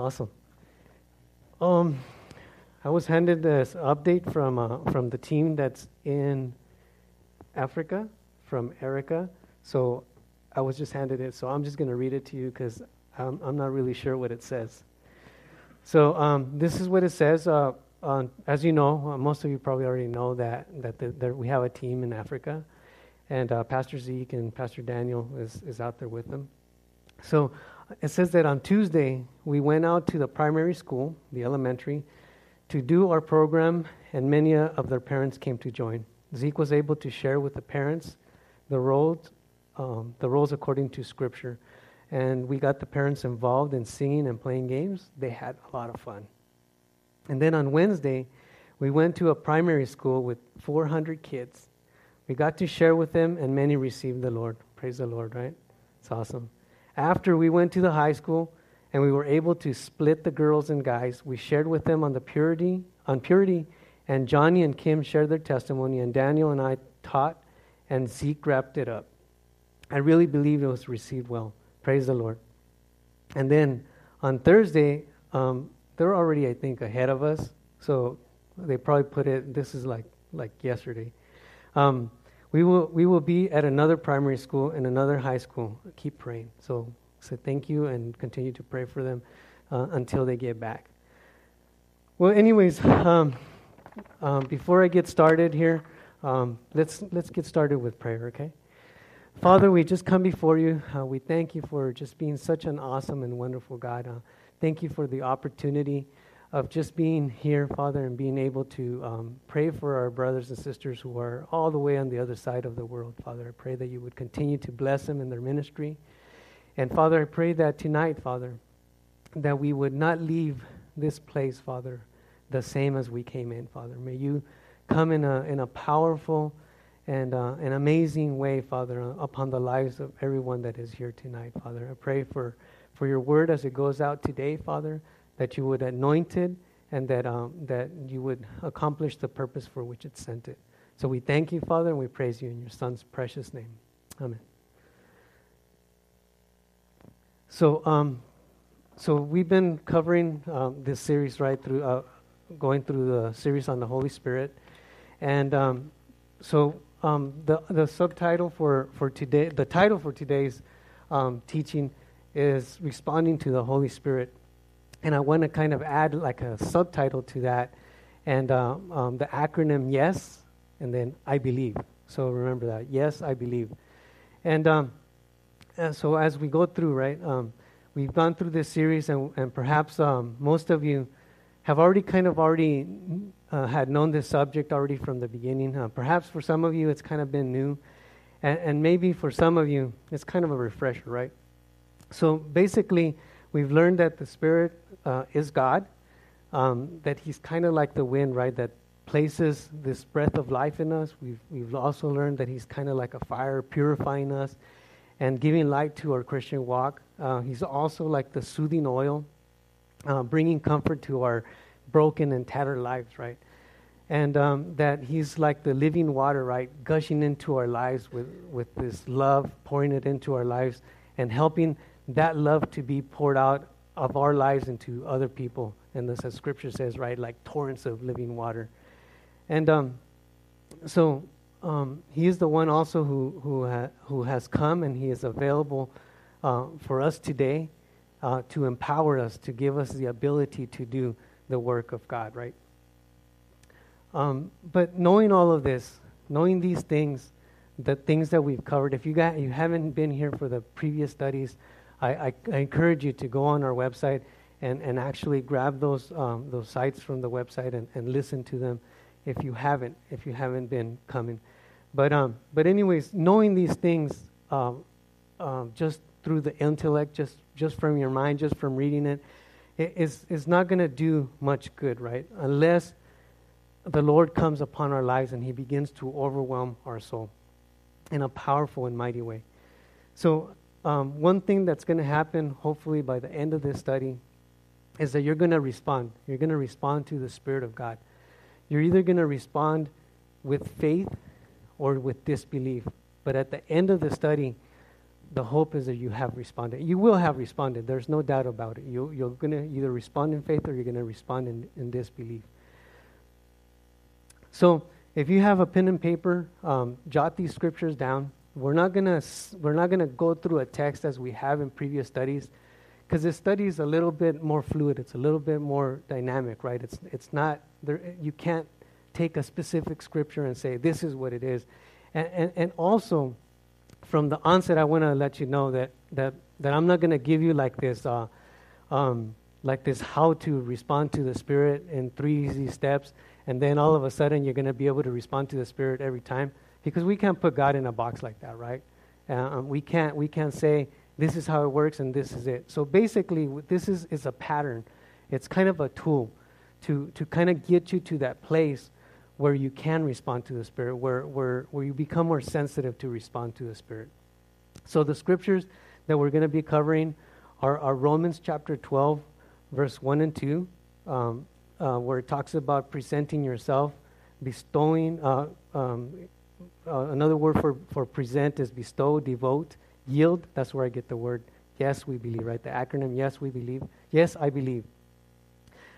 Awesome. Um, I was handed this update from uh, from the team that's in Africa, from Erica. So I was just handed it. So I'm just going to read it to you because I'm, I'm not really sure what it says. So um, this is what it says. Uh, as you know, uh, most of you probably already know that that the, the, we have a team in Africa, and uh, Pastor Zeke and Pastor Daniel is is out there with them. So it says that on Tuesday we went out to the primary school, the elementary, to do our program, and many of their parents came to join. Zeke was able to share with the parents the roles, um, the roles according to Scripture, and we got the parents involved in singing and playing games. They had a lot of fun. And then on Wednesday, we went to a primary school with 400 kids. We got to share with them, and many received the Lord. Praise the Lord, right? It's awesome. After we went to the high school, and we were able to split the girls and guys. We shared with them on the purity, on purity, and Johnny and Kim shared their testimony, and Daniel and I taught, and Zeke wrapped it up. I really believe it was received well. Praise the Lord. And then on Thursday, um, they're already, I think, ahead of us. So they probably put it. This is like like yesterday. Um, we will we will be at another primary school and another high school. Keep praying. So say thank you and continue to pray for them uh, until they get back. Well, anyways, um, um, before I get started here, um, let's let's get started with prayer, okay? Father, we just come before you. Uh, we thank you for just being such an awesome and wonderful God. Uh, thank you for the opportunity of just being here, Father, and being able to um, pray for our brothers and sisters who are all the way on the other side of the world, Father. I pray that you would continue to bless them in their ministry. And Father, I pray that tonight, Father, that we would not leave this place, Father, the same as we came in, Father. May you come in a, in a powerful and uh, an amazing way, Father, uh, upon the lives of everyone that is here tonight, Father. I pray for, for your word as it goes out today, Father, that you would anoint it and that, um, that you would accomplish the purpose for which it sent it. So we thank you, Father, and we praise you in your Son's precious name. Amen. So, um, so we've been covering um, this series right through, uh, going through the series on the Holy Spirit, and um, so um, the the subtitle for for today, the title for today's um, teaching is responding to the Holy Spirit, and I want to kind of add like a subtitle to that, and uh, um, the acronym Yes, and then I believe. So remember that Yes, I believe, and and so as we go through, right, um, we've gone through this series, and, and perhaps um, most of you have already kind of already uh, had known this subject already from the beginning. Uh, perhaps for some of you, it's kind of been new, and maybe for some of you, it's kind of a refresher, right? So basically, we've learned that the Spirit uh, is God, um, that He's kind of like the wind, right? That places this breath of life in us. We've, we've also learned that He's kind of like a fire purifying us and giving light to our Christian walk. Uh, he's also like the soothing oil, uh, bringing comfort to our broken and tattered lives, right? And um, that He's like the living water, right? Gushing into our lives with, with this love, pouring it into our lives, and helping that love to be poured out of our lives into other people. And this, as Scripture says, right? Like torrents of living water. And um, so um, he is the one also who, who, ha- who has come and he is available uh, for us today uh, to empower us, to give us the ability to do the work of God, right? Um, but knowing all of this, knowing these things, the things that we've covered, if you, got, you haven't been here for the previous studies, I, I, I encourage you to go on our website and, and actually grab those, um, those sites from the website and, and listen to them if you haven't, if you haven't been coming. But, um, but anyways, knowing these things um, um, just through the intellect, just, just from your mind, just from reading it, it is, is not going to do much good, right? Unless the Lord comes upon our lives and He begins to overwhelm our soul in a powerful and mighty way. So, um, one thing that's going to happen, hopefully, by the end of this study, is that you're going to respond. You're going to respond to the Spirit of God. You're either going to respond with faith or with disbelief. But at the end of the study, the hope is that you have responded. You will have responded. There's no doubt about it. You, you're going to either respond in faith or you're going to respond in, in disbelief. So, if you have a pen and paper, um, jot these scriptures down. We're not gonna we're not gonna go through a text as we have in previous studies, because this study is a little bit more fluid. It's a little bit more dynamic, right? It's it's not there. You can't take a specific scripture and say this is what it is, and and, and also from the onset, I want to let you know that that that I'm not gonna give you like this. Uh, um, like this how to respond to the spirit in three easy steps and then all of a sudden you're going to be able to respond to the Spirit every time. Because we can't put God in a box like that, right? Um, we, can't, we can't say, this is how it works and this is it. So basically, this is, is a pattern. It's kind of a tool to, to kind of get you to that place where you can respond to the Spirit, where, where, where you become more sensitive to respond to the Spirit. So the scriptures that we're going to be covering are, are Romans chapter 12, verse 1 and 2. Um, uh, where it talks about presenting yourself, bestowing. Uh, um, uh, another word for, for present is bestow, devote, yield. That's where I get the word yes, we believe, right? The acronym yes, we believe. Yes, I believe.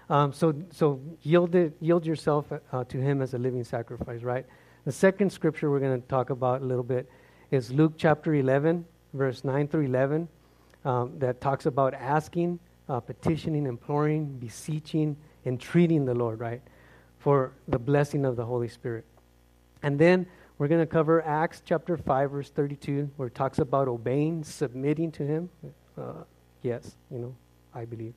Um, so, so yield, it, yield yourself uh, to Him as a living sacrifice, right? The second scripture we're going to talk about a little bit is Luke chapter 11, verse 9 through 11, um, that talks about asking, uh, petitioning, imploring, beseeching, entreating the Lord, right, for the blessing of the Holy Spirit. And then we're going to cover Acts chapter 5, verse 32, where it talks about obeying, submitting to Him. Uh, yes, you know, I believe.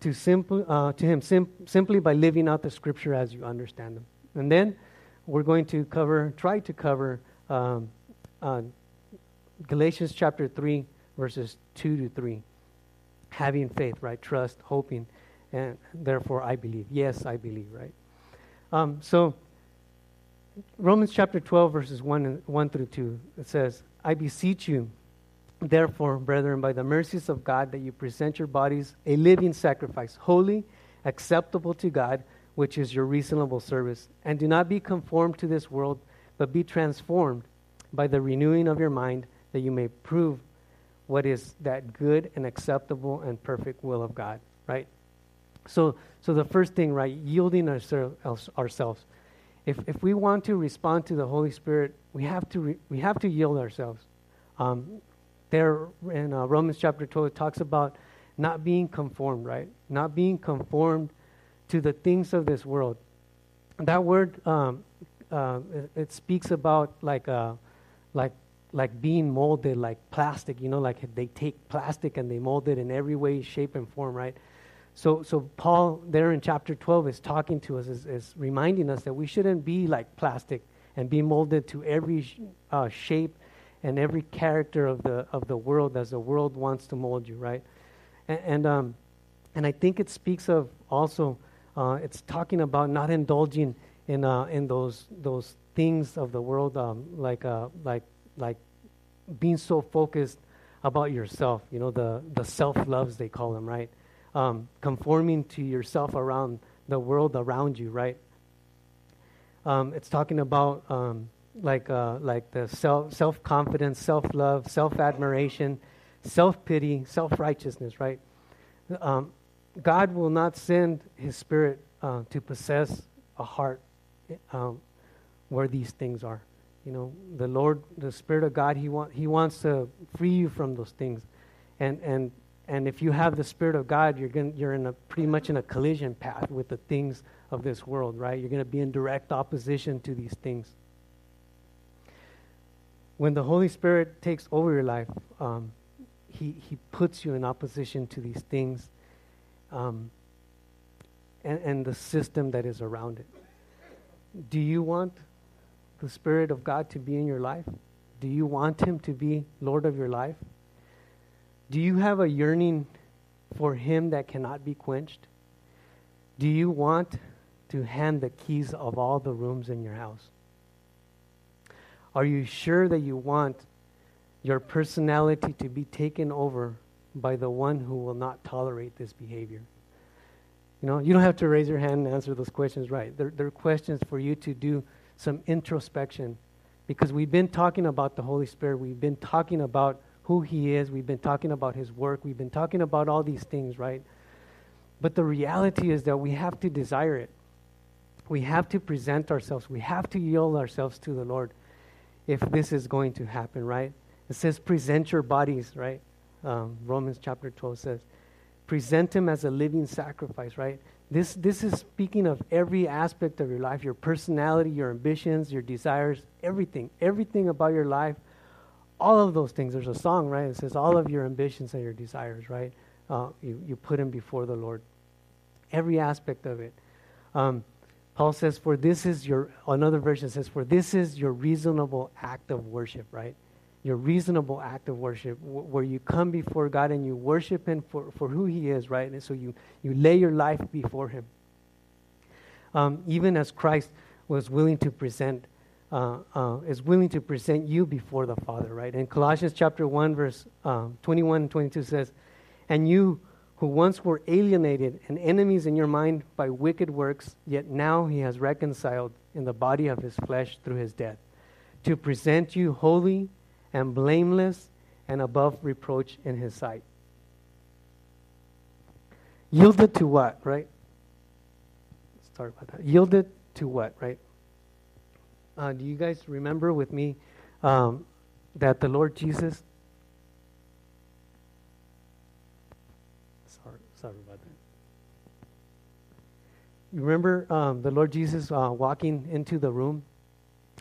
To, simple, uh, to Him sim- simply by living out the Scripture as you understand them. And then we're going to cover, try to cover um, uh, Galatians chapter 3, verses 2 to 3. Having faith, right? Trust, hoping and therefore I believe. Yes, I believe, right? Um, so, Romans chapter 12, verses 1, and, 1 through 2, it says, I beseech you, therefore, brethren, by the mercies of God, that you present your bodies a living sacrifice, holy, acceptable to God, which is your reasonable service. And do not be conformed to this world, but be transformed by the renewing of your mind, that you may prove what is that good and acceptable and perfect will of God, right? So, so the first thing, right, yielding ourselves. If, if we want to respond to the Holy Spirit, we have to, re, we have to yield ourselves. Um, there in uh, Romans chapter 12, it talks about not being conformed, right? Not being conformed to the things of this world. That word, um, uh, it, it, speaks about like, uh, like, like being molded like plastic, you know, like they take plastic and they mold it in every way, shape, and form, right? So, so Paul, there in chapter 12, is talking to us, is, is reminding us that we shouldn't be like plastic and be molded to every uh, shape and every character of the, of the world as the world wants to mold you, right? And, and, um, and I think it speaks of also, uh, it's talking about not indulging in, uh, in those, those things of the world, um, like, uh, like, like being so focused about yourself, you know, the, the self loves, they call them, right? Um, conforming to yourself around the world around you, right? Um, it's talking about um, like uh, like the self self confidence, self love, self admiration, self pity, self righteousness, right? Um, God will not send His Spirit uh, to possess a heart um, where these things are. You know, the Lord, the Spirit of God, He want He wants to free you from those things, and and and if you have the Spirit of God, you're, going you're in a, pretty much in a collision path with the things of this world, right? You're going to be in direct opposition to these things. When the Holy Spirit takes over your life, um, he, he puts you in opposition to these things um, and, and the system that is around it. Do you want the Spirit of God to be in your life? Do you want Him to be Lord of your life? Do you have a yearning for Him that cannot be quenched? Do you want to hand the keys of all the rooms in your house? Are you sure that you want your personality to be taken over by the one who will not tolerate this behavior? You know, you don't have to raise your hand and answer those questions right. They're, they're questions for you to do some introspection because we've been talking about the Holy Spirit. We've been talking about who He is. We've been talking about His work. We've been talking about all these things, right? But the reality is that we have to desire it. We have to present ourselves. We have to yield ourselves to the Lord if this is going to happen, right? It says, present your bodies, right? Um, Romans chapter 12 says, present Him as a living sacrifice, right? This, this is speaking of every aspect of your life your personality, your ambitions, your desires, everything. Everything about your life. All of those things. There's a song, right? It says, All of your ambitions and your desires, right? Uh, you, you put them before the Lord. Every aspect of it. Um, Paul says, For this is your, another version says, For this is your reasonable act of worship, right? your reasonable act of worship w- where you come before God and you worship Him for, for who He is, right? And so you, you lay your life before Him. Um, even as Christ was willing to present, uh, uh, is willing to present you before the Father, right? In Colossians chapter 1, verse um, 21 and 22 says, And you who once were alienated and enemies in your mind by wicked works, yet now He has reconciled in the body of His flesh through His death, to present you holy and blameless and above reproach in his sight. Yielded to what, right? Talk about that. Yielded to what, right? Uh, do you guys remember with me um, that the Lord Jesus. Sorry, sorry about that. You remember um, the Lord Jesus uh, walking into the room?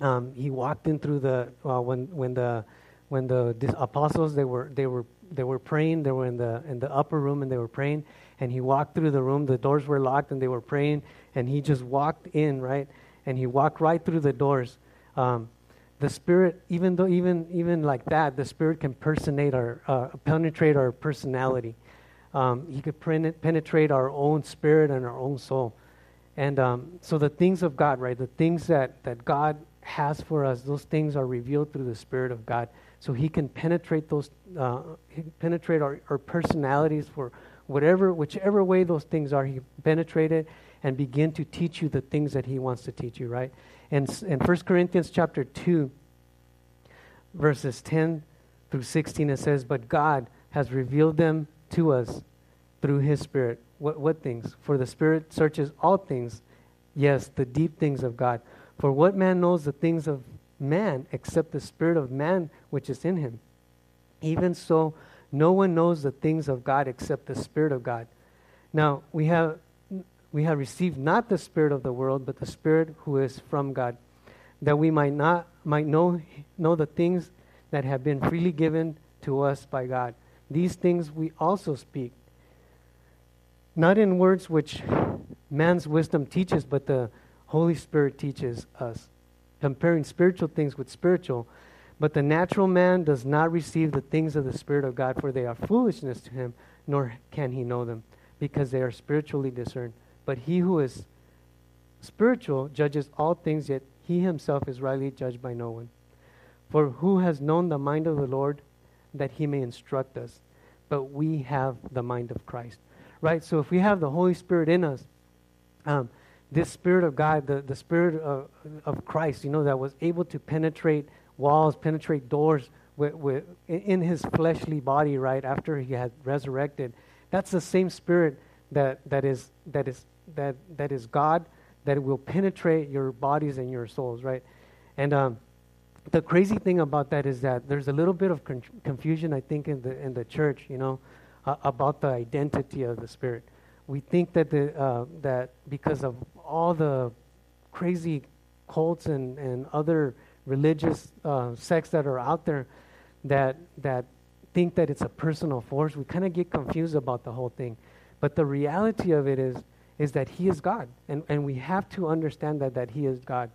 Um, he walked in through the uh, when when the when the apostles they were they were they were praying they were in the in the upper room and they were praying and he walked through the room the doors were locked and they were praying and he just walked in right and he walked right through the doors. Um, the spirit even though even even like that the spirit can personate our uh, penetrate our personality. Um, he could penetrate our own spirit and our own soul. And um, so the things of god right the things that that god has for us those things are revealed through the spirit of god. So he can penetrate those, uh, penetrate our, our personalities for whatever, whichever way those things are. He penetrate it and begin to teach you the things that he wants to teach you, right? And in 1 Corinthians chapter 2, verses 10 through 16, it says, But God has revealed them to us through his Spirit. What, what things? For the Spirit searches all things, yes, the deep things of God. For what man knows the things of man except the spirit of man which is in him. Even so, no one knows the things of God except the Spirit of God. Now, we have, we have received not the Spirit of the world, but the Spirit who is from God, that we might, not, might know, know the things that have been freely given to us by God. These things we also speak, not in words which man's wisdom teaches, but the Holy Spirit teaches us comparing spiritual things with spiritual. But the natural man does not receive the things of the Spirit of God, for they are foolishness to him, nor can he know them, because they are spiritually discerned. But he who is spiritual judges all things, yet he himself is rightly judged by no one. For who has known the mind of the Lord that he may instruct us? But we have the mind of Christ. Right? So if we have the Holy Spirit in us, um, this Spirit of God, the, the Spirit of, of Christ, you know, that was able to penetrate walls, penetrate doors with, with, in his fleshly body, right, after he had resurrected. That's the same Spirit that, that, is, that, is, that, that is God, that will penetrate your bodies and your souls, right? And um, the crazy thing about that is that there's a little bit of con- confusion, I think, in the, in the church, you know, uh, about the identity of the Spirit we think that the, uh, that because of all the crazy cults and, and other religious uh, sects that are out there that that think that it's a personal force, we kind of get confused about the whole thing. But the reality of it is is that He is God, and and we have to understand that that He is God,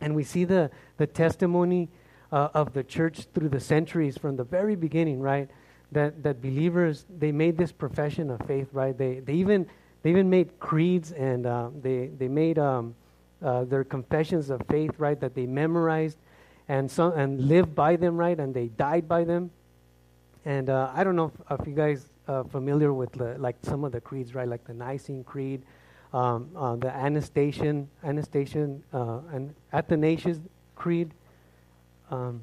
and we see the the testimony uh, of the church through the centuries from the very beginning, right? that, that believers they made this profession of faith, right? They, they even they even made creeds and uh, they they made um, uh, their confessions of faith, right? That they memorized and some and lived by them, right? And they died by them. And uh, I don't know if, if you guys are familiar with the, like some of the creeds, right? Like the Nicene Creed, um, uh, the Anastasian, Anastasian, uh, and Athanasius Creed. Um,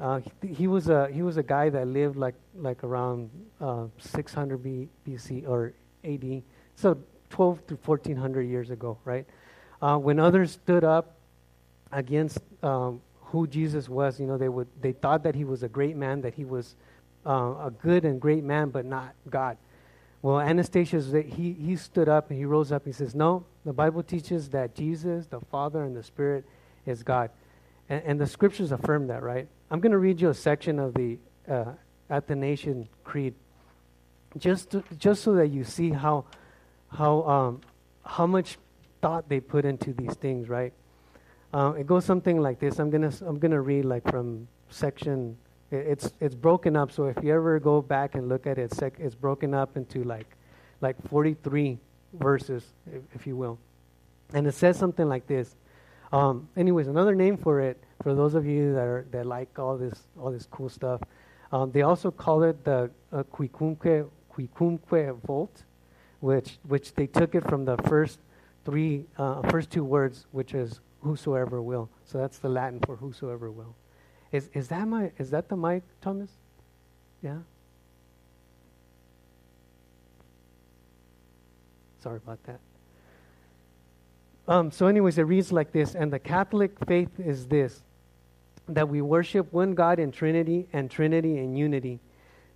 Uh, he, he, was a he was a guy that lived like like around uh, 600 B, BC or AD, so 12 to 1400 years ago, right? Uh, when others stood up against um, who Jesus was, you know, they would they thought that he was a great man, that he was uh, a good and great man, but not God. Well, Anastasius, he, he stood up and he rose up. And he says, No, the Bible teaches that Jesus, the Father, and the Spirit is God. And, and the scriptures affirm that, right? I'm going to read you a section of the uh, Athanasian Creed just, to, just so that you see how, how, um, how much thought they put into these things, right? Uh, it goes something like this. I'm going to I'm gonna read like from section it's it's broken up. So if you ever go back and look at it, it's, it's broken up into like like 43 verses, if, if you will, and it says something like this. Um, anyways, another name for it for those of you that are that like all this all this cool stuff, um, they also call it the uh, quicumque quicumque vult, which which they took it from the first three uh, first two words, which is whosoever will. So that's the Latin for whosoever will. Is, is, that my, is that the mic, Thomas? Yeah? Sorry about that. Um, so, anyways, it reads like this And the Catholic faith is this that we worship one God in Trinity and Trinity in unity,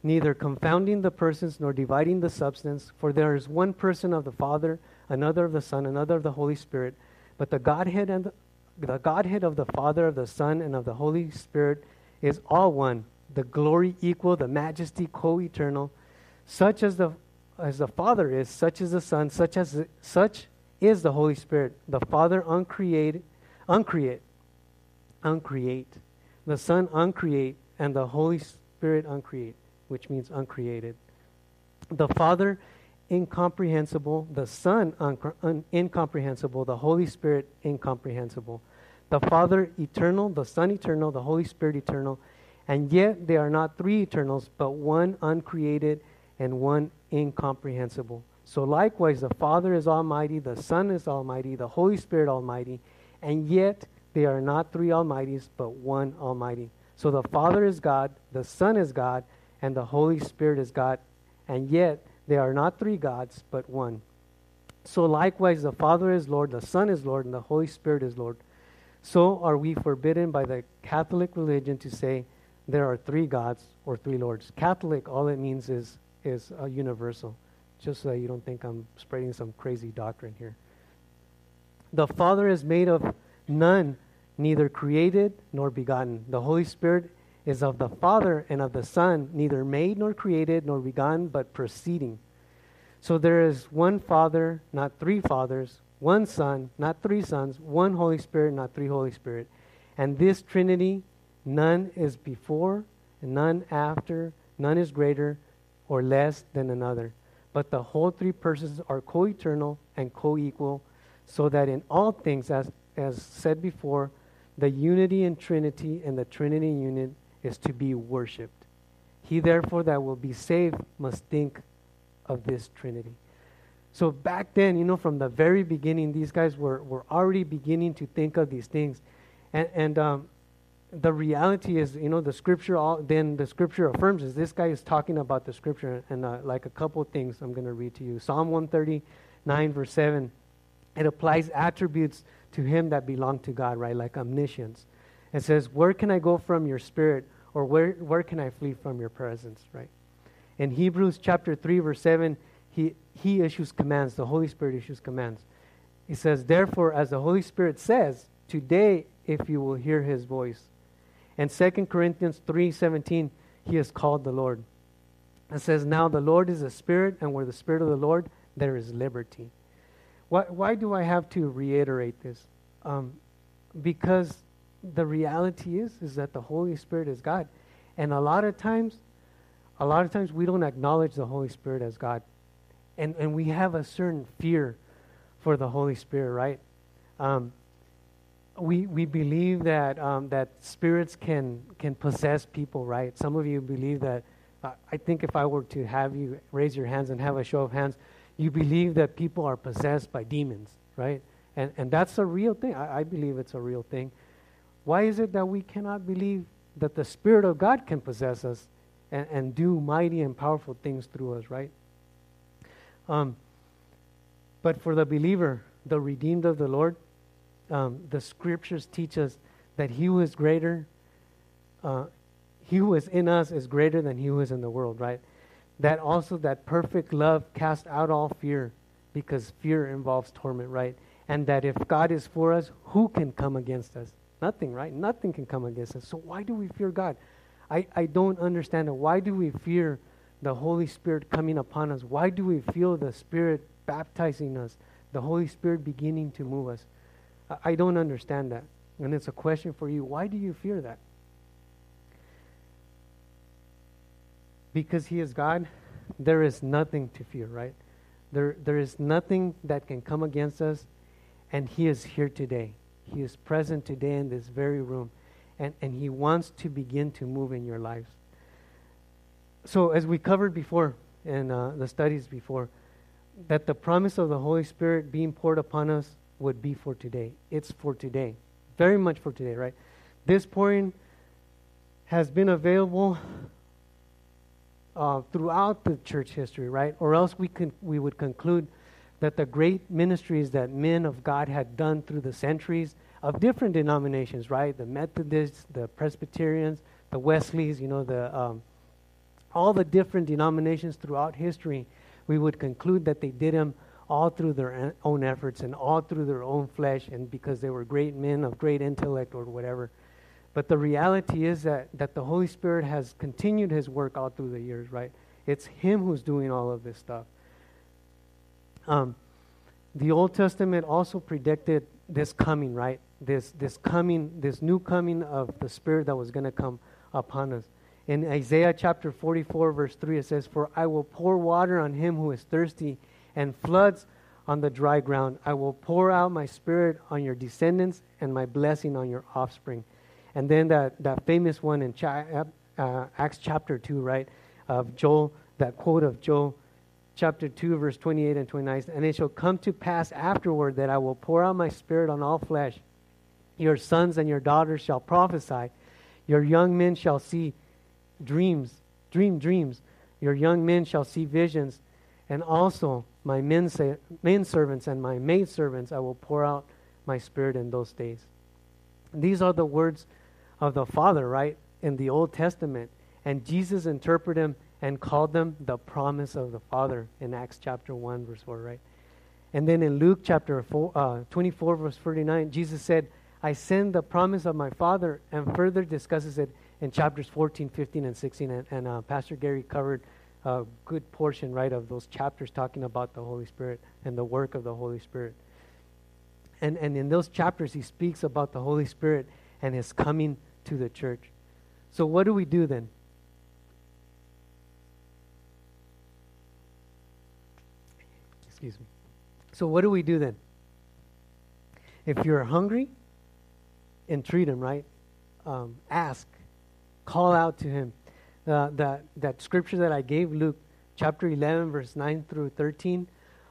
neither confounding the persons nor dividing the substance, for there is one person of the Father, another of the Son, another of the Holy Spirit, but the Godhead and the, the Godhead of the Father, of the Son, and of the Holy Spirit is all one, the glory equal, the majesty co eternal, such as the as the Father is, such is the Son, such as such is the Holy Spirit. The Father uncreate, uncreate, uncreate, the Son uncreate, and the Holy Spirit uncreate, which means uncreated. The Father incomprehensible, the Son un- incomprehensible, the Holy Spirit incomprehensible the Father eternal, the Son eternal, the Holy Spirit eternal, and yet they are not three eternals, but one uncreated and one incomprehensible. So likewise, the Father is almighty, the Son is almighty, the Holy Spirit almighty, and yet they are not three almighties, but one almighty. So the Father is God, the Son is God, and the Holy Spirit is God, and yet they are not three gods, but one. So likewise, the Father is Lord, the Son is Lord, and the Holy Spirit is Lord. So are we forbidden by the Catholic religion to say there are three gods or three lords. Catholic, all it means is, is a universal, just so you don't think I'm spreading some crazy doctrine here. The Father is made of none, neither created nor begotten. The Holy Spirit is of the Father and of the Son, neither made nor created nor begotten, but proceeding. So there is one Father, not three fathers, one Son, not three sons, one Holy Spirit, not three Holy Spirit. And this Trinity, none is before and none after, none is greater or less than another. But the whole three persons are co eternal and co equal, so that in all things, as, as said before, the unity in Trinity and the Trinity unit is to be worshiped. He, therefore, that will be saved must think of this Trinity. So back then, you know, from the very beginning, these guys were, were already beginning to think of these things. And, and um, the reality is, you know, the scripture, all, then the scripture affirms is this guy is talking about the scripture. And uh, like a couple things I'm going to read to you. Psalm 139, verse 7, it applies attributes to him that belong to God, right? Like omniscience. It says, Where can I go from your spirit? Or where, where can I flee from your presence, right? In Hebrews chapter 3, verse 7, he, he issues commands, the Holy Spirit issues commands. He says, Therefore, as the Holy Spirit says, today, if you will hear his voice. And 2 Corinthians 3:17, he is called the Lord. It says, Now the Lord is a spirit, and where the spirit of the Lord, there is liberty. Why, why do I have to reiterate this? Um, because the reality is, is that the Holy Spirit is God. And a lot of times, a lot of times we don't acknowledge the Holy Spirit as God and, and we have a certain fear for the Holy Spirit, right? Um, we, we believe that, um, that spirits can, can possess people, right? Some of you believe that. Uh, I think if I were to have you raise your hands and have a show of hands, you believe that people are possessed by demons, right? And, and that's a real thing. I, I believe it's a real thing. Why is it that we cannot believe that the Spirit of God can possess us and, and do mighty and powerful things through us, right? Um, but for the believer, the redeemed of the Lord, um, the scriptures teach us that He who is greater, uh, He who is in us is greater than He who is in the world, right? That also that perfect love casts out all fear, because fear involves torment, right? And that if God is for us, who can come against us? Nothing, right? Nothing can come against us. So why do we fear God? I, I don't understand it. Why do we fear the Holy Spirit coming upon us? Why do we feel the Spirit baptizing us, the Holy Spirit beginning to move us? I, I don't understand that. And it's a question for you. Why do you fear that? Because He is God, there is nothing to fear, right? There, there is nothing that can come against us, and He is here today. He is present today in this very room, and, and He wants to begin to move in your lives. So, as we covered before in uh, the studies before, that the promise of the Holy Spirit being poured upon us would be for today. It's for today. Very much for today, right? This pouring has been available uh, throughout the church history, right? Or else we, can, we would conclude that the great ministries that men of God had done through the centuries of different denominations, right? The Methodists, the Presbyterians, the Wesleys, you know, the, um, all the different denominations throughout history, we would conclude that they did them all through their own efforts and all through their own flesh and because they were great men of great intellect or whatever. But the reality is that, that the Holy Spirit has continued his work all through the years, right? It's him who's doing all of this stuff. Um, the Old Testament also predicted this coming, right? This, this coming, this new coming of the Spirit that was going to come upon us. In Isaiah chapter 44, verse 3, it says, For I will pour water on him who is thirsty and floods on the dry ground. I will pour out my spirit on your descendants and my blessing on your offspring. And then that, that famous one in cha- uh, Acts chapter 2, right, of Joel, that quote of Joel chapter 2, verse 28 and 29. And it shall come to pass afterward that I will pour out my spirit on all flesh. Your sons and your daughters shall prophesy. Your young men shall see dreams, dream dreams. Your young men shall see visions. And also my men, say, men servants and my maid servants, I will pour out my spirit in those days. These are the words of the Father, right, in the Old Testament. And Jesus interpreted them and called them the promise of the Father in Acts chapter 1, verse 4, right? And then in Luke chapter four, uh, 24, verse 49, Jesus said, I send the promise of my Father, and further discusses it in chapters 14, 15, and 16. And, and uh, Pastor Gary covered a good portion, right, of those chapters talking about the Holy Spirit and the work of the Holy Spirit. And, and in those chapters, he speaks about the Holy Spirit and his coming to the church. So, what do we do then? Excuse me. So, what do we do then? If you're hungry, entreat him, right? Um, ask, call out to him. Uh, that, that scripture that I gave, Luke chapter 11, verse 9 through 13,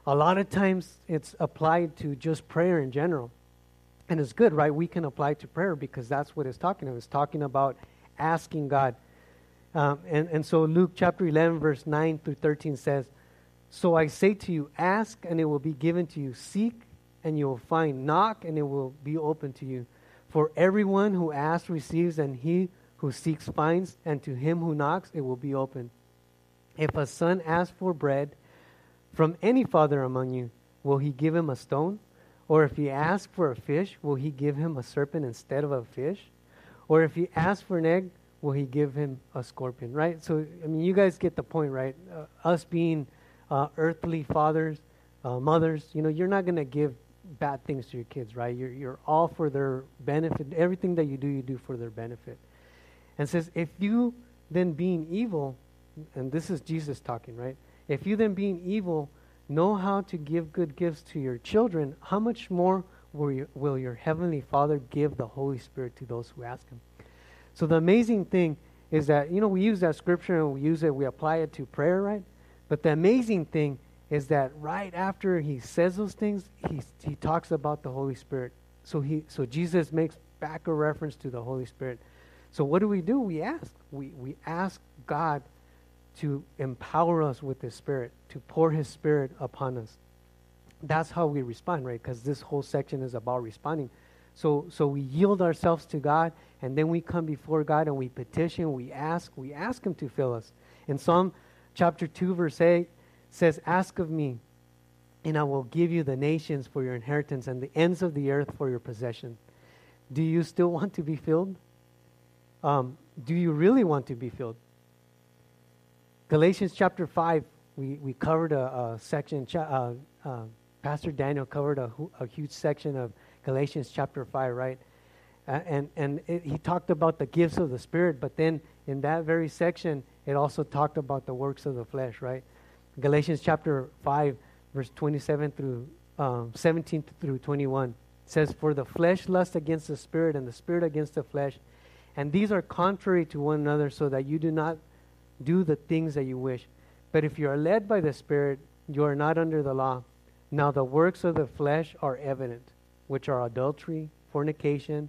a lot of times it's applied to just prayer in general. And it's good, right? We can apply to prayer because that's what it's talking about. It's talking about asking God. Um, and, and so Luke chapter 11, verse 9 through 13 says, So I say to you, ask and it will be given to you. Seek and you will find. Knock and it will be open to you. For everyone who asks receives, and he who seeks finds, and to him who knocks it will be open. If a son asks for bread from any father among you, will he give him a stone? Or if he asks for a fish, will he give him a serpent instead of a fish? Or if he asks for an egg, will he give him a scorpion? Right? So, I mean, you guys get the point, right? Uh, us being uh, earthly fathers, uh, mothers, you know, you're not going to give bad things to your kids, right? You're, you're all for their benefit. Everything that you do, you do for their benefit. And says, if you then being evil, and this is Jesus talking, right? If you then being evil know how to give good gifts to your children, how much more will will your Heavenly Father give the Holy Spirit to those who ask Him? So the amazing thing is that, you know, we use that scripture and we use it, we apply it to prayer, right? But the amazing thing is that right after he says those things, he, he talks about the Holy Spirit. So, he, so Jesus makes back a reference to the Holy Spirit. So what do we do? We ask. We, we ask God to empower us with His Spirit, to pour His Spirit upon us. That's how we respond, right? Because this whole section is about responding. So, so we yield ourselves to God, and then we come before God and we petition, we ask, we ask Him to fill us. In Psalm chapter 2, verse 8 says, Ask of me, and I will give you the nations for your inheritance and the ends of the earth for your possession. Do you still want to be filled? Um, do you really want to be filled? Galatians chapter 5, we, we covered a, a section, uh, uh, Pastor Daniel covered a, a, huge section of Galatians chapter 5, right? And and it, he talked about the gifts of the Spirit, but then in that very section, it also talked about the works of the flesh, right? Galatians chapter 5, verse 27 through um, 17 through 21 says, For the flesh lusts against the Spirit, and the Spirit against the flesh. And these are contrary to one another, so that you do not do the things that you wish. But if you are led by the Spirit, you are not under the law. Now the works of the flesh are evident, which are adultery, fornication,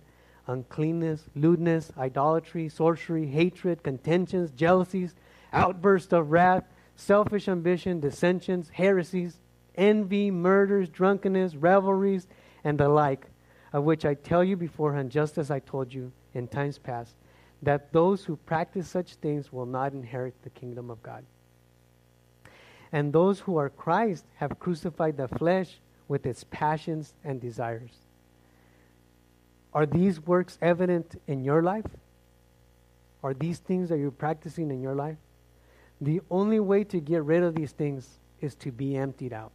uncleanness, lewdness, idolatry, sorcery, hatred, contentions, jealousies, outbursts of wrath, selfish ambition, dissensions, heresies, envy, murders, drunkenness, revelries, and the like, of which I tell you beforehand, just as I told you in times past that those who practice such things will not inherit the kingdom of God. And those who are Christ have crucified the flesh with its passions and desires. Are these works evident in your life? Are these things that you're practicing in your life? The only way to get rid of these things is to be emptied out.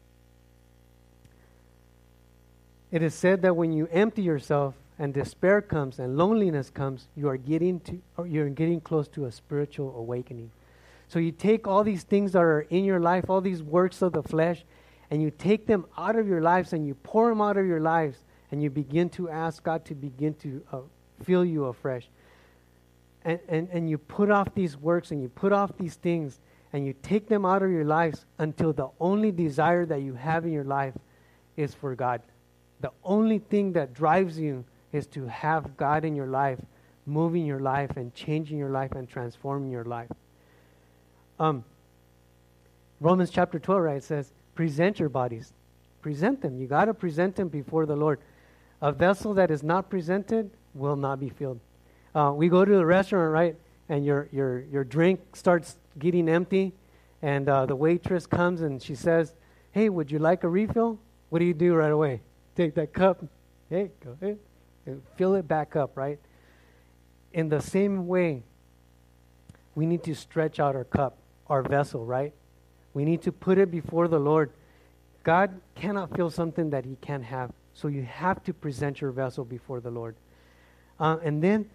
It is said that when you empty yourself, and despair comes and loneliness comes, you are getting to or you're getting close to a spiritual awakening. So you take all these things that are in your life, all these works of the flesh, and you take them out of your lives and you pour them out of your lives and you begin to ask God to begin to uh, fill you afresh. And, and, and you put off these works and you put off these things and you take them out of your lives until the only desire that you have in your life is for God. The only thing that drives you is to have God in your life, moving your life and changing your life and transforming your life. Um, Romans chapter 12, right, says, present your bodies. Present them. You got to present them before the Lord. A vessel that is not presented will not be filled. Uh, we go to the restaurant, right, and your, your, your drink starts getting empty, and uh, the waitress comes and she says, Hey, would you like a refill? What do you do right away? Take that cup. Hey, go ahead and fill it back up, right? In the same way, we need to stretch out our cup, our vessel, right? We need to put it before the Lord. God cannot fill something that He can't have. So you have to present your vessel before the Lord. Uh, and then,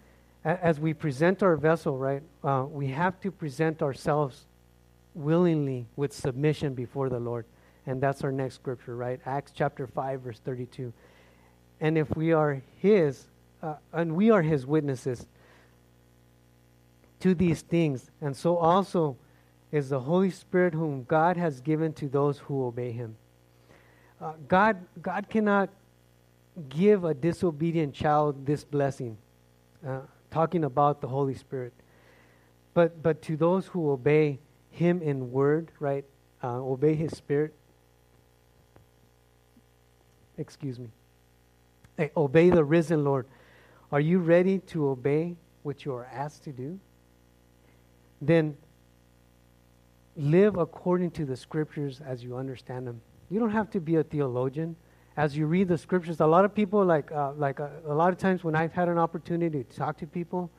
as we present our vessel, right, uh, we have to present ourselves willingly with submission before the Lord. And that's our next scripture, right? Acts chapter 5, verse 32. And if we are His, uh, and we are His witnesses to these things, and so also is the Holy Spirit whom God has given to those who obey Him. Uh, God, God cannot give a disobedient child this blessing, uh, talking about the Holy Spirit. But, but to those who obey Him in word, right, uh, obey His Spirit, excuse me, Hey, obey the risen Lord. Are you ready to obey what you are asked to do? Then live according to the scriptures as you understand them. You don't have to be a theologian. As you read the scriptures, a lot of people, like, uh, like uh, a lot of times when I've had an opportunity to talk to people,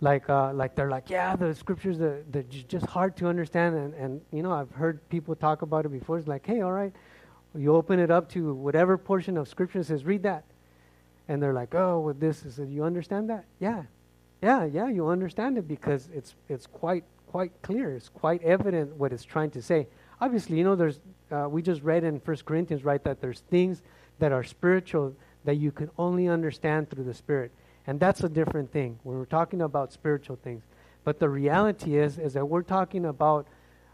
like, uh, like they're like, yeah, the scriptures, are, they're just hard to understand. And, and, you know, I've heard people talk about it before. It's like, hey, all right, you open it up to whatever portion of scripture says, read that and they're like, "Oh, with this is you understand that?" Yeah, yeah, yeah. You understand it because it's it's quite quite clear. It's quite evident what it's trying to say. Obviously, you know, there's uh, we just read in First Corinthians, right, that there's things that are spiritual that you can only understand through the Spirit, and that's a different thing we're talking about spiritual things. But the reality is, is that we're talking about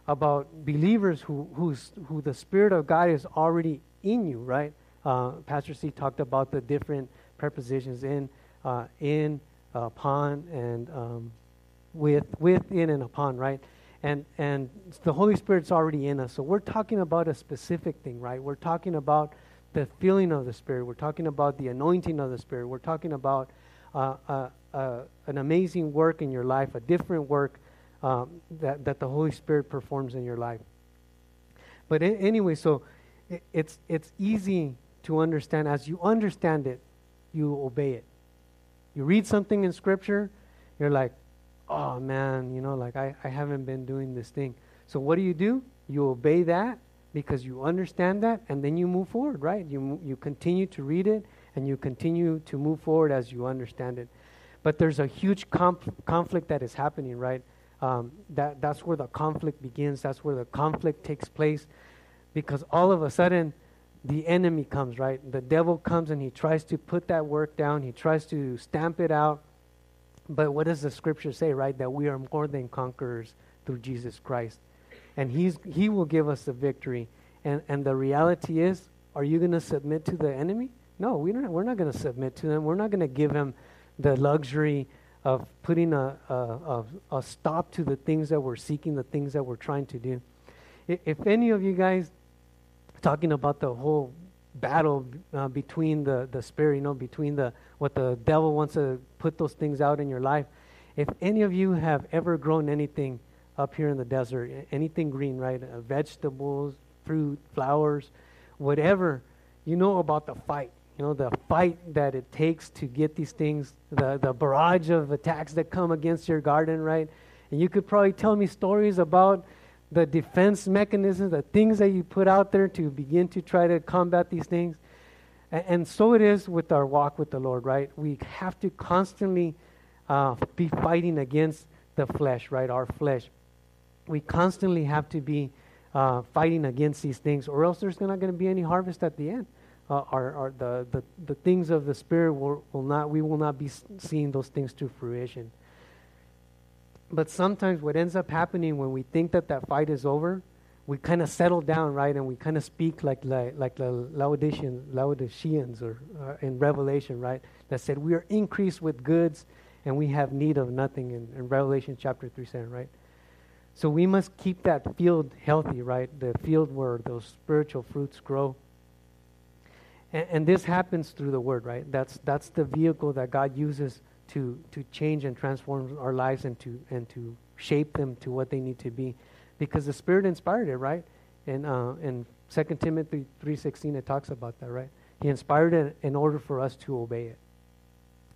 about believers who who's, who the Spirit of God is already in you, right? Uh, Pastor C talked about the different prepositions in, uh, in, a pond and um, with within and upon, right? And and the Holy Spirit's already in us. So we're talking about a specific thing, right? We're talking about the feeling of the Spirit. We're talking about the anointing of the Spirit. We're talking about uh, uh, uh, an amazing work in your life, a different work um, that that the Holy Spirit performs in your life. But a- anyway, so it, it's it's easy to understand. As you understand it, you obey it. You read something in Scripture, you're like, oh man, you know, like I, I haven't been doing this thing. So what do you do? You obey that because you understand that, and then you move forward, right? You, you continue to read it, and you continue to move forward as you understand it. But there's a huge conflict that is happening, right? Um, that, that's where the conflict begins. That's where the conflict takes place. Because all of a sudden, the enemy comes, right? The devil comes and he tries to put that work down. He tries to stamp it out. But what does the scripture say, right? That we are more than conquerors through Jesus Christ. And he's, he will give us the victory. And, and the reality is, are you going to submit to the enemy? No, we don't, we're not going to submit to them. We're not going to give him the luxury of putting a, a, a, a, stop to the things that we're seeking, the things that we're trying to do. If any of you guys talking about the whole battle uh, between the, the spirit, you know, between the what the devil wants to put those things out in your life. If any of you have ever grown anything up here in the desert, anything green, right? Uh, vegetables, fruit, flowers, whatever, you know about the fight. You know, the fight that it takes to get these things, the, the barrage of attacks that come against your garden, right? And you could probably tell me stories about the defense mechanisms, the things that you put out there to begin to try to combat these things. And, and so it is with our walk with the Lord, right? We have to constantly uh, be fighting against the flesh, right? Our flesh. We constantly have to be uh, fighting against these things, or else there's not going to be any harvest at the end. Uh, our, our, the, the, the things of the Spirit will, will not, we will not be seeing those things to fruition. But sometimes what ends up happening when we think that that fight is over, we kind of settle down, right? And we kind of speak like, like, like the Laodicean, Laodiceans or uh, in Revelation, right? That said, we are increased with goods and we have need of nothing in, in Revelation chapter 3 7, right? So we must keep that field healthy, right? The field where those spiritual fruits grow. And, and this happens through the word, right? That's, that's the vehicle that God uses to, to change and transform our lives and to, and to shape them to what they need to be. Because the Spirit inspired it, right? And uh, in 2 Timothy 3.16, it talks about that, right? He inspired it in order for us to obey it.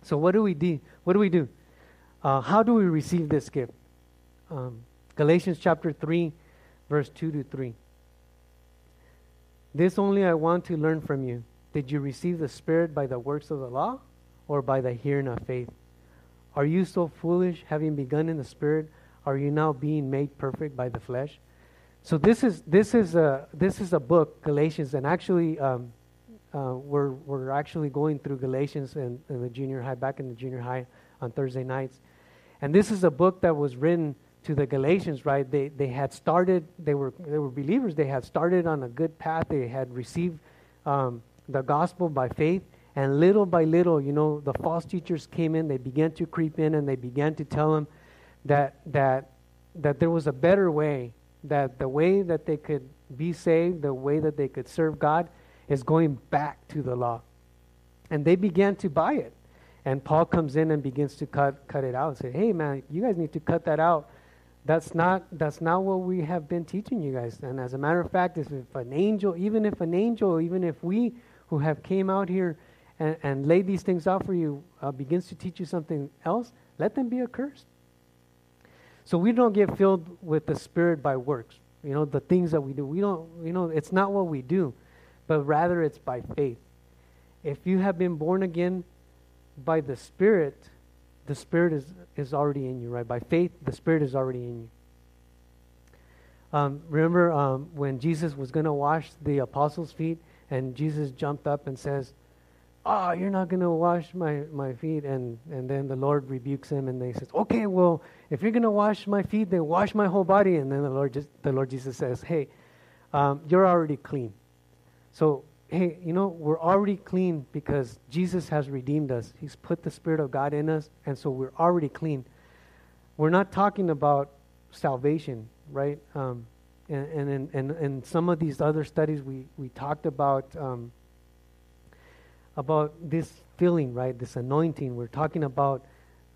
So what do we do? What do we do? Uh, how do we receive this gift? Um, Galatians chapter 3, verse 2 to 3. This only I want to learn from you. Did you receive the Spirit by the works of the law or by the hearing of faith? Are you so foolish, having begun in the Spirit? Are you now being made perfect by the flesh? So this is this is a this is a book Galatians, and actually um, uh, we're we're actually going through Galatians in, in the junior high, back in the junior high on Thursday nights, and this is a book that was written to the Galatians. Right? They they had started. They were they were believers. They had started on a good path. They had received um, the gospel by faith, and little by little, you know, the false teachers came in, they began to creep in, and they began to tell them that, that, that there was a better way, that the way that they could be saved, the way that they could serve God, is going back to the law. And they began to buy it. And Paul comes in and begins to cut, cut it out and say, hey, man, you guys need to cut that out. That's not, that's not what we have been teaching you guys. And as a matter of fact, if, if an angel, even if an angel, even if we who have came out here and, and lay these things out for you uh, begins to teach you something else, let them be accursed. So we don't get filled with the Spirit by works. You know, the things that we do. We don't, you know, it's not what we do, but rather it's by faith. If you have been born again by the Spirit, the Spirit is, is already in you, right? By faith, the Spirit is already in you. Um, remember um, when Jesus was going to wash the apostles' feet, and Jesus jumped up and says, oh, you're not going to wash my, my feet. And, and then the Lord rebukes him and they says, okay, well, if you're going to wash my feet, then wash my whole body. And then the Lord, just, the Lord Jesus says, hey, um, you're already clean. So hey, you know, we're already clean because Jesus has redeemed us. He's put the Spirit of God in us, and so we're already clean. We're not talking about salvation, right? Um, and, and, and, and some of these other studies, we, we talked about um, about this feeling, right? This anointing. We're talking about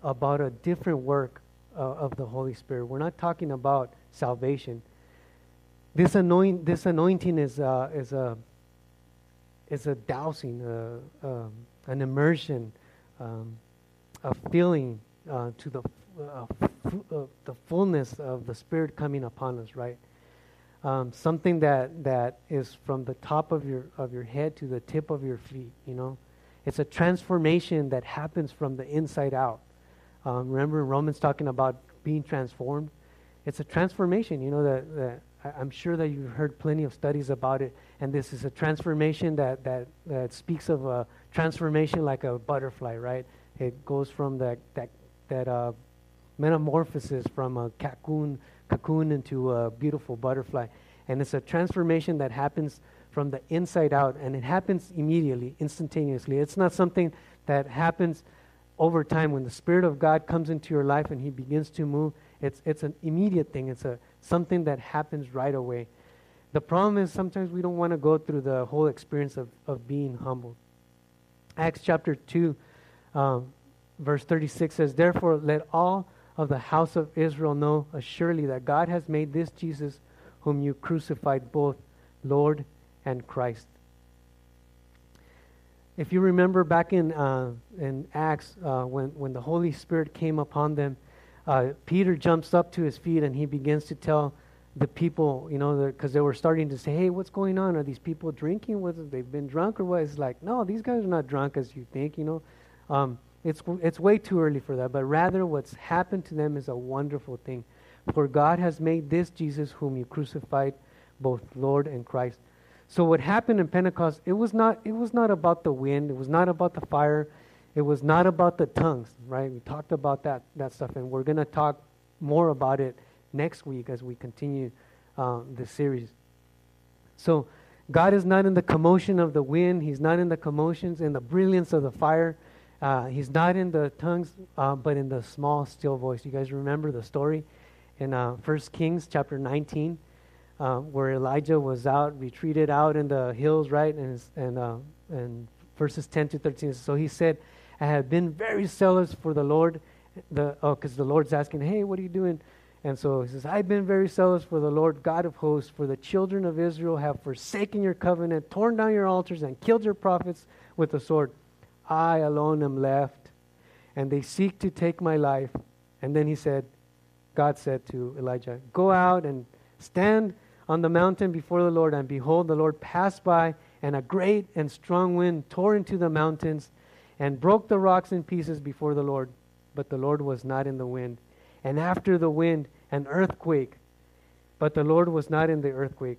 about a different work uh, of the Holy Spirit. We're not talking about salvation. This anoint this anointing is uh, is a is a dousing, uh, um, an immersion, um, a feeling uh, to the uh, f- uh, the fullness of the Spirit coming upon us, right? Um, something that, that is from the top of your of your head to the tip of your feet. You know, it's a transformation that happens from the inside out. Um, remember Romans talking about being transformed. It's a transformation. You know that, that I'm sure that you've heard plenty of studies about it, and this is a transformation that that that speaks of a transformation like a butterfly, right? It goes from that that that uh, metamorphosis from a cocoon cocoon into a beautiful butterfly. And it's a transformation that happens from the inside out, and it happens immediately, instantaneously. It's not something that happens over time when the Spirit of God comes into your life and He begins to move. It's, it's an immediate thing, it's a, something that happens right away. The problem is sometimes we don't want to go through the whole experience of, of being humbled. Acts chapter 2, um, verse 36 says, Therefore, let all of the house of Israel know assuredly that God has made this Jesus, whom you crucified, both Lord and Christ. If you remember back in, uh, in Acts, uh, when, when the Holy Spirit came upon them, uh, Peter jumps up to his feet and he begins to tell the people, you know, because they were starting to say, hey, what's going on? Are these people drinking? Was they've been drunk or what? It's like, no, these guys are not drunk as you think, you know. Um, it's, it's way too early for that, but rather what's happened to them is a wonderful thing. For God has made this Jesus, whom you crucified, both Lord and Christ. So what happened in Pentecost, it was not, it was not about the wind, it was not about the fire, it was not about the tongues, right? We talked about that, that stuff, and we're going to talk more about it next week as we continue uh, the series. So God is not in the commotion of the wind, He's not in the commotions and the brilliance of the fire. Uh, he's not in the tongues, uh, but in the small, still voice. You guys remember the story in uh, 1 Kings chapter 19, uh, where Elijah was out, retreated out in the hills, right? And, and, uh, and verses 10 to 13. So he said, I have been very zealous for the Lord. The, oh, because the Lord's asking, hey, what are you doing? And so he says, I've been very zealous for the Lord God of hosts, for the children of Israel have forsaken your covenant, torn down your altars, and killed your prophets with the sword. I alone am left, and they seek to take my life. And then he said, God said to Elijah, Go out and stand on the mountain before the Lord. And behold, the Lord passed by, and a great and strong wind tore into the mountains and broke the rocks in pieces before the Lord. But the Lord was not in the wind. And after the wind, an earthquake. But the Lord was not in the earthquake.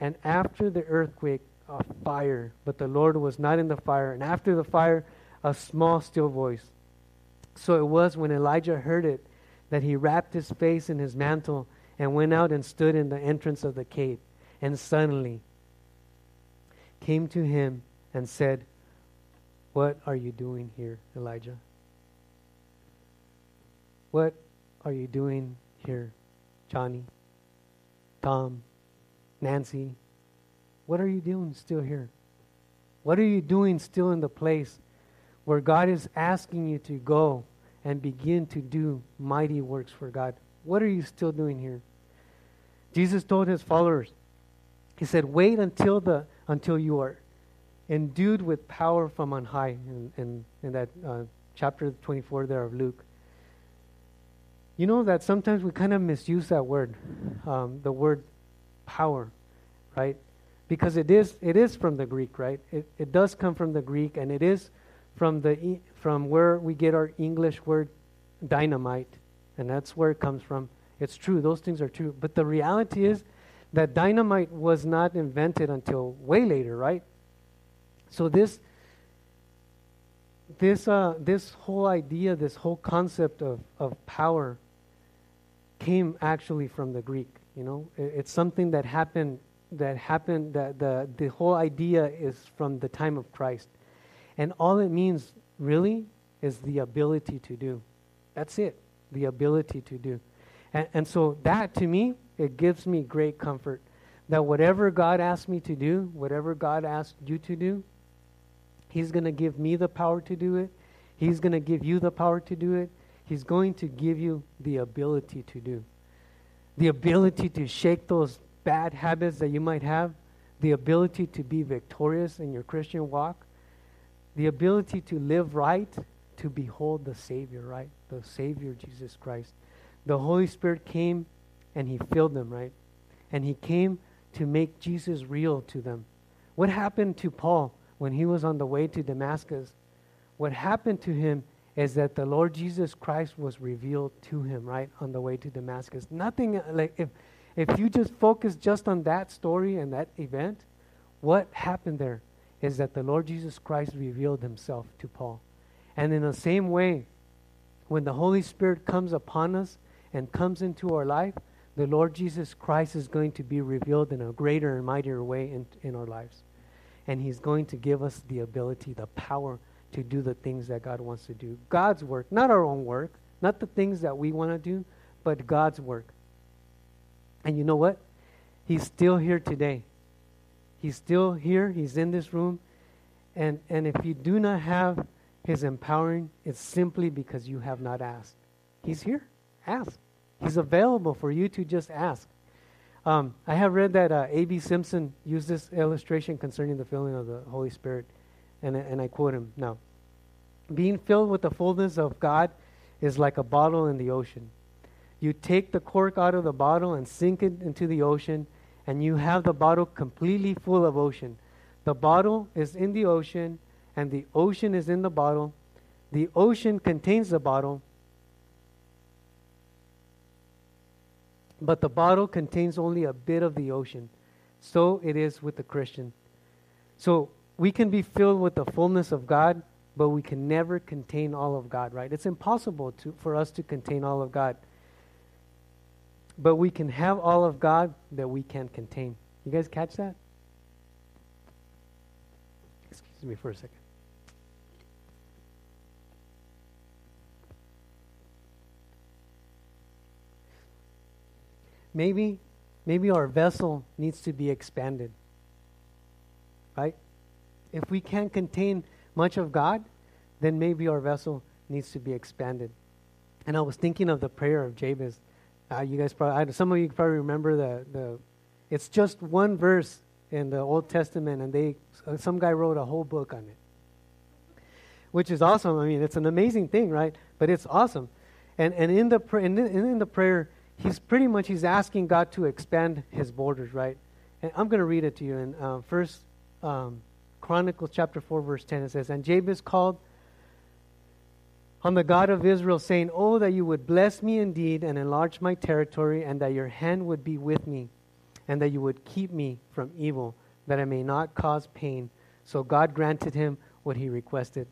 And after the earthquake, a fire, but the Lord was not in the fire. And after the fire, a small, still voice. So it was when Elijah heard it that he wrapped his face in his mantle and went out and stood in the entrance of the cave. And suddenly came to him and said, What are you doing here, Elijah? What are you doing here, Johnny, Tom, Nancy, what are you doing still here? What are you doing still in the place where God is asking you to go and begin to do mighty works for God? What are you still doing here? Jesus told his followers, he said, wait until, the, until you are endued with power from on high, in, in, in that uh, chapter 24 there of Luke. You know that sometimes we kind of misuse that word, um, the word power, right? Because it is it is from the Greek, right? It it does come from the Greek, and it is from the from where we get our English word dynamite, and that's where it comes from. It's true; those things are true. But the reality is that dynamite was not invented until way later, right? So this this uh, this whole idea, this whole concept of of power, came actually from the Greek. You know, it, it's something that happened that happened, that the, the whole idea is from the time of Christ. And all it means, really, is the ability to do. That's it, the ability to do. And, and so that, to me, it gives me great comfort that whatever God asks me to do, whatever God asks you to do, He's going to give me the power to do it. He's going to give you the power to do it. He's going to give you the ability to do. The ability to shake those bad habits that you might have, the ability to be victorious in your Christian walk, the ability to live right, to behold the Savior, right? The Savior, Jesus Christ. The Holy Spirit came and He filled them, right? And He came to make Jesus real to them. What happened to Paul when he was on the way to Damascus? What happened to him is that the Lord Jesus Christ was revealed to him, right, on the way to Damascus. Nothing like if if you just focus just on that story and that event, what happened there is that the Lord Jesus Christ revealed himself to Paul. And in the same way, when the Holy Spirit comes upon us and comes into our life, the Lord Jesus Christ is going to be revealed in a greater and mightier way in, in our lives. And He's going to give us the ability, the power to do the things that God wants to do. God's work, not our own work, not the things that we want to do, but God's work. And you know what? He's still here today. He's still here. He's in this room. And, and if you do not have his empowering, it's simply because you have not asked. He's here. Ask. He's available for you to just ask. Um, I have read that uh, A.B. Simpson used this illustration concerning the filling of the Holy Spirit, and, and I quote him now. Being filled with the fullness of God is like a bottle in the ocean. You take the cork out of the bottle and sink it into the ocean, and you have the bottle completely full of ocean. The bottle is in the ocean, and the ocean is in the bottle. The ocean contains the bottle, but the bottle contains only a bit of the ocean. So it is with the Christian. So we can be filled with the fullness of God, but we can never contain all of God, right? It's impossible to, for us to contain all of God but we can have all of God that we can't contain. You guys catch that? Excuse me for a second. Maybe, maybe our vessel needs to be expanded. Right? If we can't contain much of God, then maybe our vessel needs to be expanded. And I was thinking of the prayer of Jabez. Uh, you guys probably, some of you probably remember the, the, it's just one verse in the Old Testament, and they, uh, some guy wrote a whole book on it, which is awesome. I mean, it's an amazing thing, right? But it's awesome. And, and in, the pr- in, in the prayer, he's pretty much, he's asking God to expand his borders, right? And I'm going to read it to you in uh, First um, Chronicles chapter 4, verse 10. It says, And Jabez called on the God of Israel, saying, Oh, that you would bless me indeed and enlarge my territory, and that your hand would be with me, and that you would keep me from evil, that I may not cause pain. So God granted him what he requested.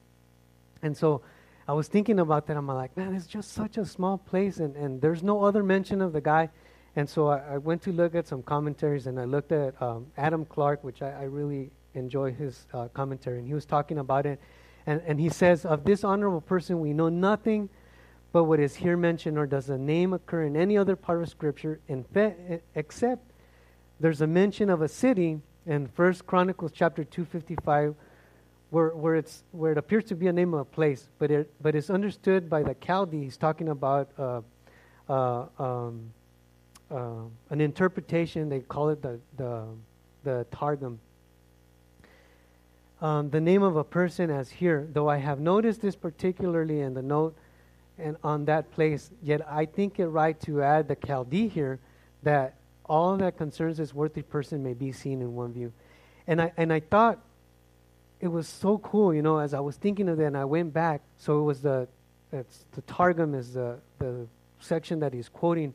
And so I was thinking about that. I'm like, man, it's just such a small place, and, and there's no other mention of the guy. And so I, I went to look at some commentaries, and I looked at um, Adam Clarke, which I, I really enjoy his uh, commentary, and he was talking about it. And, and he says, Of this honorable person we know nothing but what is here mentioned, nor does the name occur in any other part of Scripture, in fe- except there's a mention of a city in First Chronicles chapter 255 where, where, it's, where it appears to be a name of a place, but, it, but it's understood by the Chaldees talking about uh, uh, um, uh, an interpretation. They call it the, the, the Targum um, the name of a person as here, though I have noticed this particularly in the note and on that place, yet I think it right to add the Chaldee here that all that concerns this worthy person may be seen in one view. And I, and I thought it was so cool, you know, as I was thinking of that and I went back. So it was the, it's, the Targum is the, the section that he's quoting.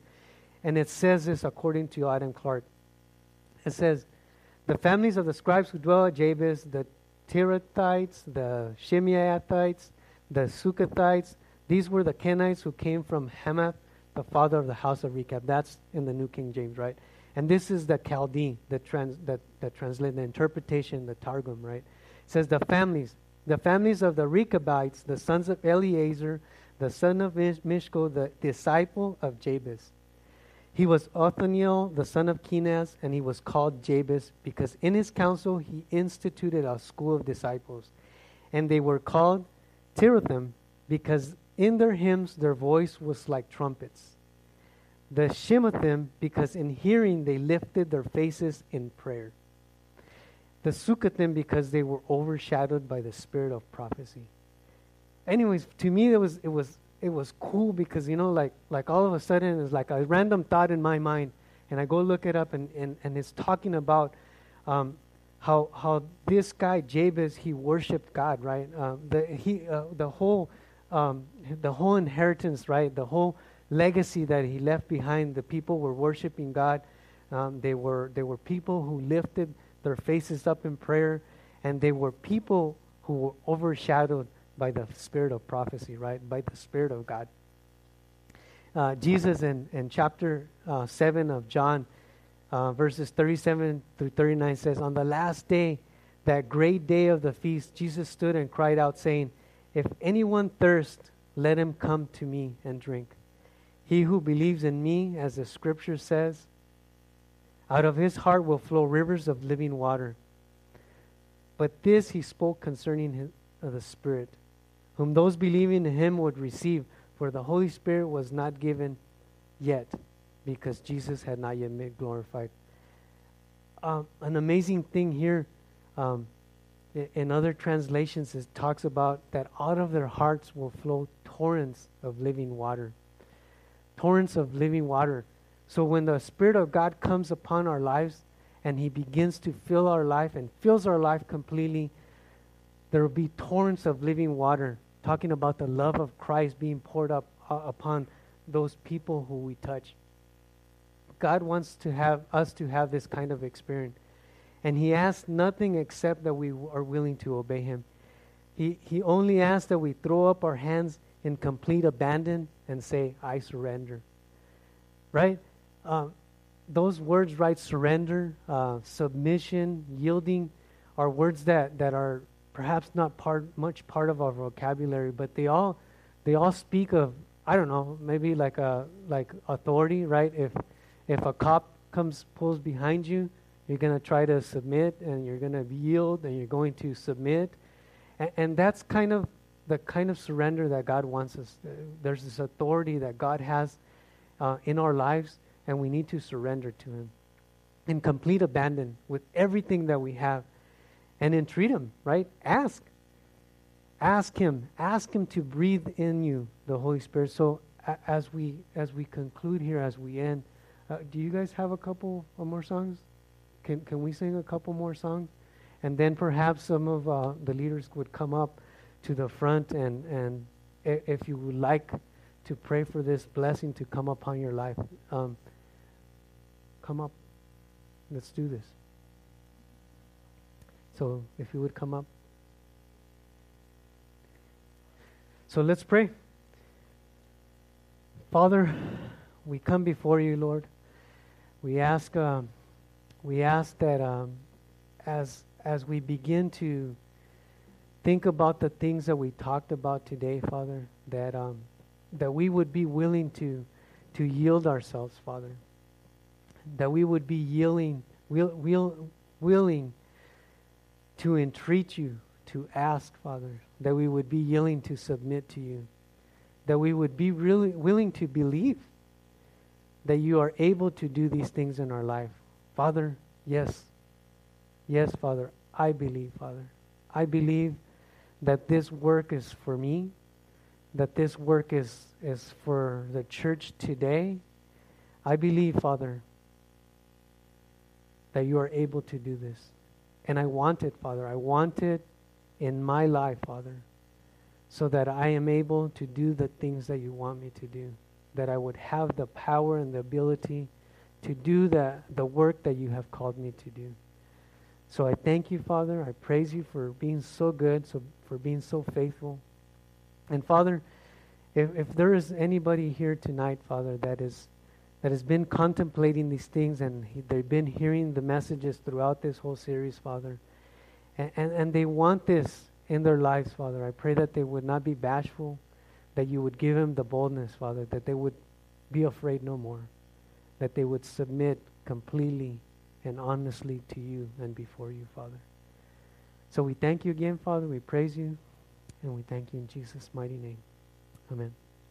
And it says this according to Adam Clarke. It says, the families of the scribes who dwell at Jabez, the Tirathites, the Shimeathites, the Suchathites. These were the Kenites who came from Hamath, the father of the house of Rechab. That's in the New King James, right? And this is the Chaldee that, trans, that translate the interpretation, the Targum, right? It says the families, the families of the Rechabites, the sons of Eleazar, the son of Mishko, the disciple of Jabez. He was Othniel, the son of Kenaz, and he was called Jabez because in his council he instituted a school of disciples. And they were called Tirathim because in their hymns their voice was like trumpets. The Shimathim because in hearing they lifted their faces in prayer. The Sukhathim because they were overshadowed by the spirit of prophecy anyways, to me it was it was it was cool because you know like like all of a sudden it's like a random thought in my mind, and I go look it up and and, and it's talking about um, how how this guy Jabez he worshipped God right? Uh, the he uh, the whole um, the whole inheritance right? The whole legacy that he left behind the people were worshiping God. Um, they were they were people who lifted their faces up in prayer and they were people who were overshadowed by the spirit of prophecy, right? By the spirit of God. Uh, Jesus in, in chapter uh, 7 of John, uh, verses 37 through 39 says, On the last day, that great day of the feast, Jesus stood and cried out, saying, If anyone thirst, let him come to me and drink. He who believes in me, as the scripture says, out of his heart will flow rivers of living water. But this he spoke concerning his, uh, the Spirit, whom those believing in him would receive, for the Holy Spirit was not given yet, because Jesus had not yet been glorified. Um, an amazing thing here um, in other translations it talks about that out of their hearts will flow torrents of living water. Torrents of living water. So when the spirit of god comes upon our lives and he begins to fill our life and fills our life completely there will be torrents of living water talking about the love of Christ being poured up uh, upon those people who we touch. God wants to have us to have this kind of experience. And he asks nothing except that we are willing to obey him. He, he only asks that we throw up our hands in complete abandon and say, I surrender. Right? Uh, those words, right? Surrender, uh, submission, yielding, are words that, that are perhaps not part much part of our vocabulary, but they all they all speak of I don't know maybe like a like authority, right? If if a cop comes pulls behind you, you're to try to submit and you're to yield and you're going to submit, and, and that's kind of the kind of surrender that God wants us. There's this authority that God has uh, in our lives, and we need to surrender to Him in complete abandon with everything that we have and entreat Him, right? Ask. Ask Him. Ask Him to breathe in you the Holy Spirit. So a- as we as we conclude here, as we end, uh, do you guys have a couple more songs? Can can we sing a couple more songs? And then perhaps some of uh, the leaders would come up to the front and and if you would like to pray for this blessing to come upon your life, um, come up. Let's do this. So if you would come up. So let's pray. Father, we come before you, Lord. We ask, uh, we ask that um, as as we begin to think about the things that we talked about today, Father, that um, that we would be willing to to yield ourselves, Father. That we would be yielding, will, will, willing to entreat you, to ask, Father, that we would be willing to submit to you, that we would be really willing to believe that you are able to do these things in our life. Father, yes. Yes, Father, I believe, Father. I believe that this work is for me, that this work is, is for the church today. I believe, Father, that you are able to do this. And I want it, Father. I want it in my life, Father, so that I am able to do the things that you want me to do. That I would have the power and the ability to do the, the work that you have called me to do. So I thank you, Father. I praise you for being so good, so for being so faithful. And Father, if, if there is anybody here tonight, Father, that is that has been contemplating these things and he, they've been hearing the messages throughout this whole series, Father. And, and, and they want this in their lives, Father. I pray that they would not be bashful, that you would give them the boldness, Father, that they would be afraid no more, that they would submit completely and honestly to you and before you, Father. So we thank you again, Father. We praise you, and we thank you in Jesus' mighty name. Amen.